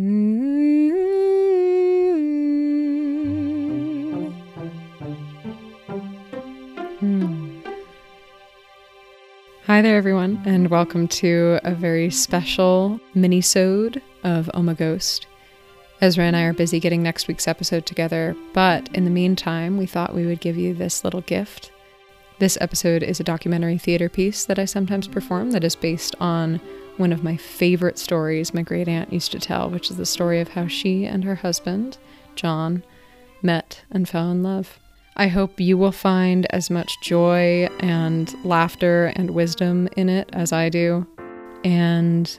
Hmm. Hi there, everyone, and welcome to a very special mini-sode of Oh My Ghost. Ezra and I are busy getting next week's episode together, but in the meantime, we thought we would give you this little gift. This episode is a documentary theater piece that I sometimes perform that is based on one of my favorite stories my great aunt used to tell, which is the story of how she and her husband, John, met and fell in love. I hope you will find as much joy and laughter and wisdom in it as I do. And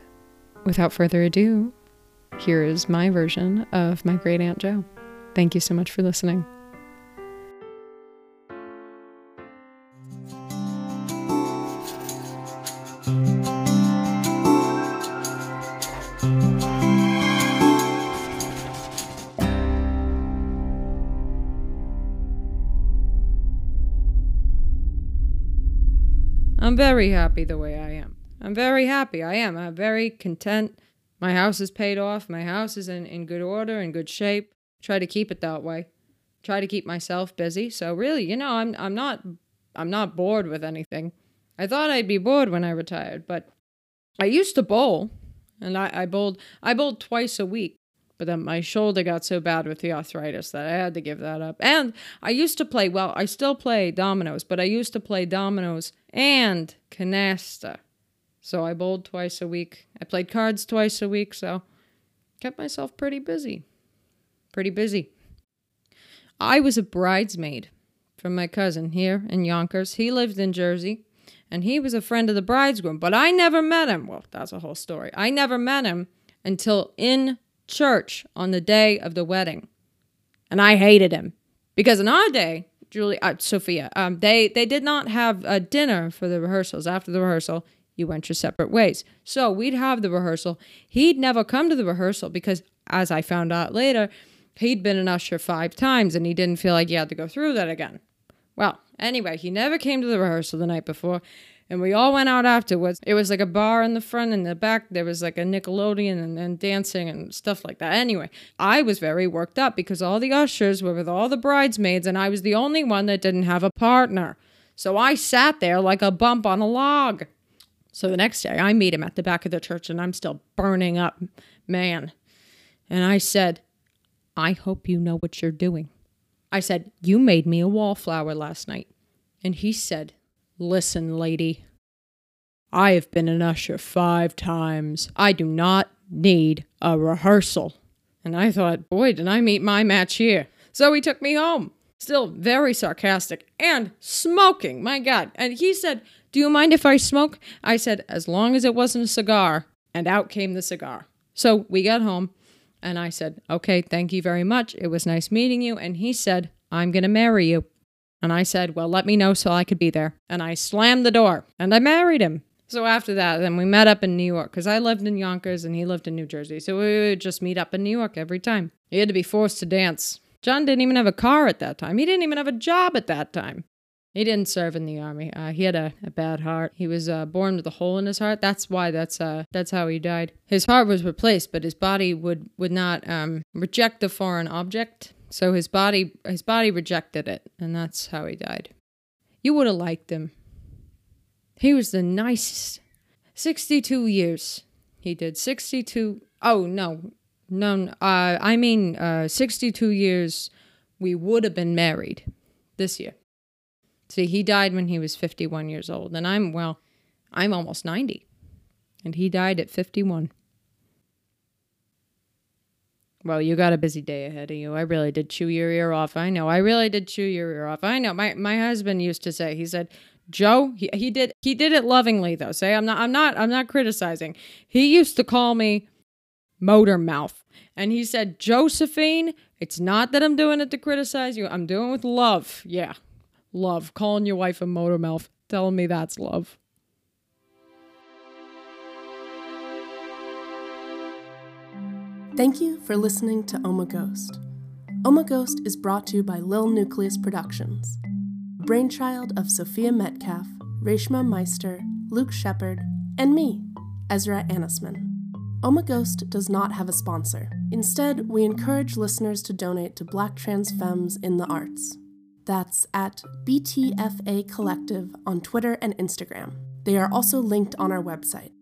without further ado, here is my version of my great Aunt Jo. Thank you so much for listening. I'm very happy the way I am. I'm very happy. I am. I'm very content. My house is paid off. My house is in, in good order, in good shape. Try to keep it that way. Try to keep myself busy. So really, you know, I'm I'm not I'm not bored with anything. I thought I'd be bored when I retired, but I used to bowl. And I, I bowled I bowled twice a week. But then my shoulder got so bad with the arthritis that I had to give that up. And I used to play, well, I still play dominoes, but I used to play dominoes and canasta. So I bowled twice a week. I played cards twice a week, so kept myself pretty busy. Pretty busy. I was a bridesmaid from my cousin here in Yonkers. He lived in Jersey, and he was a friend of the bridegroom, but I never met him. Well, that's a whole story. I never met him until in church on the day of the wedding. And I hated him because in our day, Julie, uh, Sophia, um, they, they did not have a dinner for the rehearsals. After the rehearsal, you went your separate ways. So we'd have the rehearsal. He'd never come to the rehearsal because, as I found out later, he'd been an usher five times and he didn't feel like he had to go through that again. Well, anyway, he never came to the rehearsal the night before and we all went out afterwards. It was like a bar in the front and the back. There was like a Nickelodeon and, and dancing and stuff like that. Anyway, I was very worked up because all the ushers were with all the bridesmaids, and I was the only one that didn't have a partner. So I sat there like a bump on a log. So the next day, I meet him at the back of the church, and I'm still burning up, man. And I said, I hope you know what you're doing. I said, You made me a wallflower last night. And he said, Listen, lady. I have been an usher five times. I do not need a rehearsal. And I thought, boy, did I meet my match here. So he took me home. Still very sarcastic and smoking. My God. And he said, Do you mind if I smoke? I said, As long as it wasn't a cigar. And out came the cigar. So we got home and I said, Okay, thank you very much. It was nice meeting you. And he said, I'm going to marry you. And I said, Well, let me know so I could be there. And I slammed the door and I married him. So after that, then we met up in New York because I lived in Yonkers and he lived in New Jersey. So we would just meet up in New York every time. He had to be forced to dance. John didn't even have a car at that time. He didn't even have a job at that time. He didn't serve in the army. Uh, he had a, a, bad heart. He was uh, born with a hole in his heart. That's why. That's uh, that's how he died. His heart was replaced, but his body would would not um, reject the foreign object. So his body his body rejected it, and that's how he died. You would have liked him. He was the nicest. 62 years he did. 62 Oh no. No, uh, I mean uh, 62 years we would have been married this year. See, he died when he was 51 years old, and I'm well, I'm almost 90. And he died at 51. Well, you got a busy day ahead of you. I really did chew your ear off. I know. I really did chew your ear off. I know. My my husband used to say. He said, "Jo, he, he did he did it lovingly though. Say, I'm not I'm not I'm not criticizing. He used to call me motor mouth. And he said, "Josephine, it's not that I'm doing it to criticize you. I'm doing it with love. Yeah. Love. Calling your wife a motor mouth. Telling me that's love." Thank you for listening to Oma Ghost. Oma Ghost is brought to you by Lil Nucleus Productions, brainchild of Sophia Metcalf, Reshma Meister, Luke Shepherd, and me, Ezra Anisman. Omaghost does not have a sponsor. Instead, we encourage listeners to donate to Black trans femmes in the arts. That's at BTFA Collective on Twitter and Instagram. They are also linked on our website.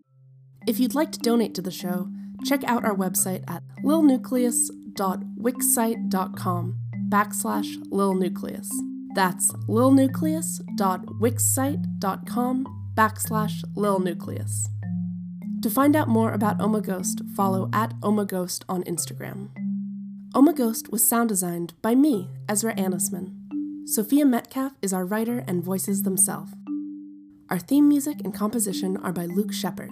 If you'd like to donate to the show, check out our website at lilnucleus.wixsite.com backslash lilnucleus. That's lilnucleus.wixsite.com backslash lilnucleus. To find out more about Omaghost, follow at Omaghost on Instagram. Omaghost was sound designed by me, Ezra Anisman. Sophia Metcalf is our writer and voices themselves. Our theme music and composition are by Luke Shepherd.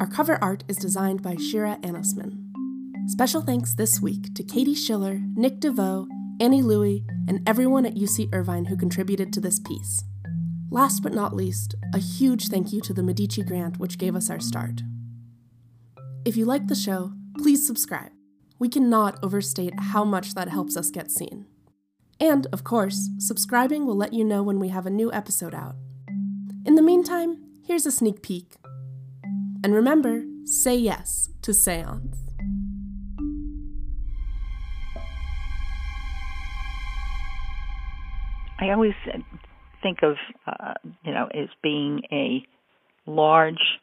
Our cover art is designed by Shira Anisman. Special thanks this week to Katie Schiller, Nick DeVoe, Annie Louie, and everyone at UC Irvine who contributed to this piece. Last but not least, a huge thank you to the Medici Grant, which gave us our start. If you like the show, please subscribe. We cannot overstate how much that helps us get seen. And, of course, subscribing will let you know when we have a new episode out. In the meantime, here's a sneak peek. And remember, say yes to seance. I always think of, uh, you know, as being a large,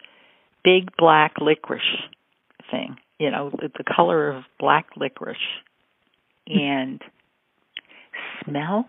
big black licorice thing, you know, the, the color of black licorice and smell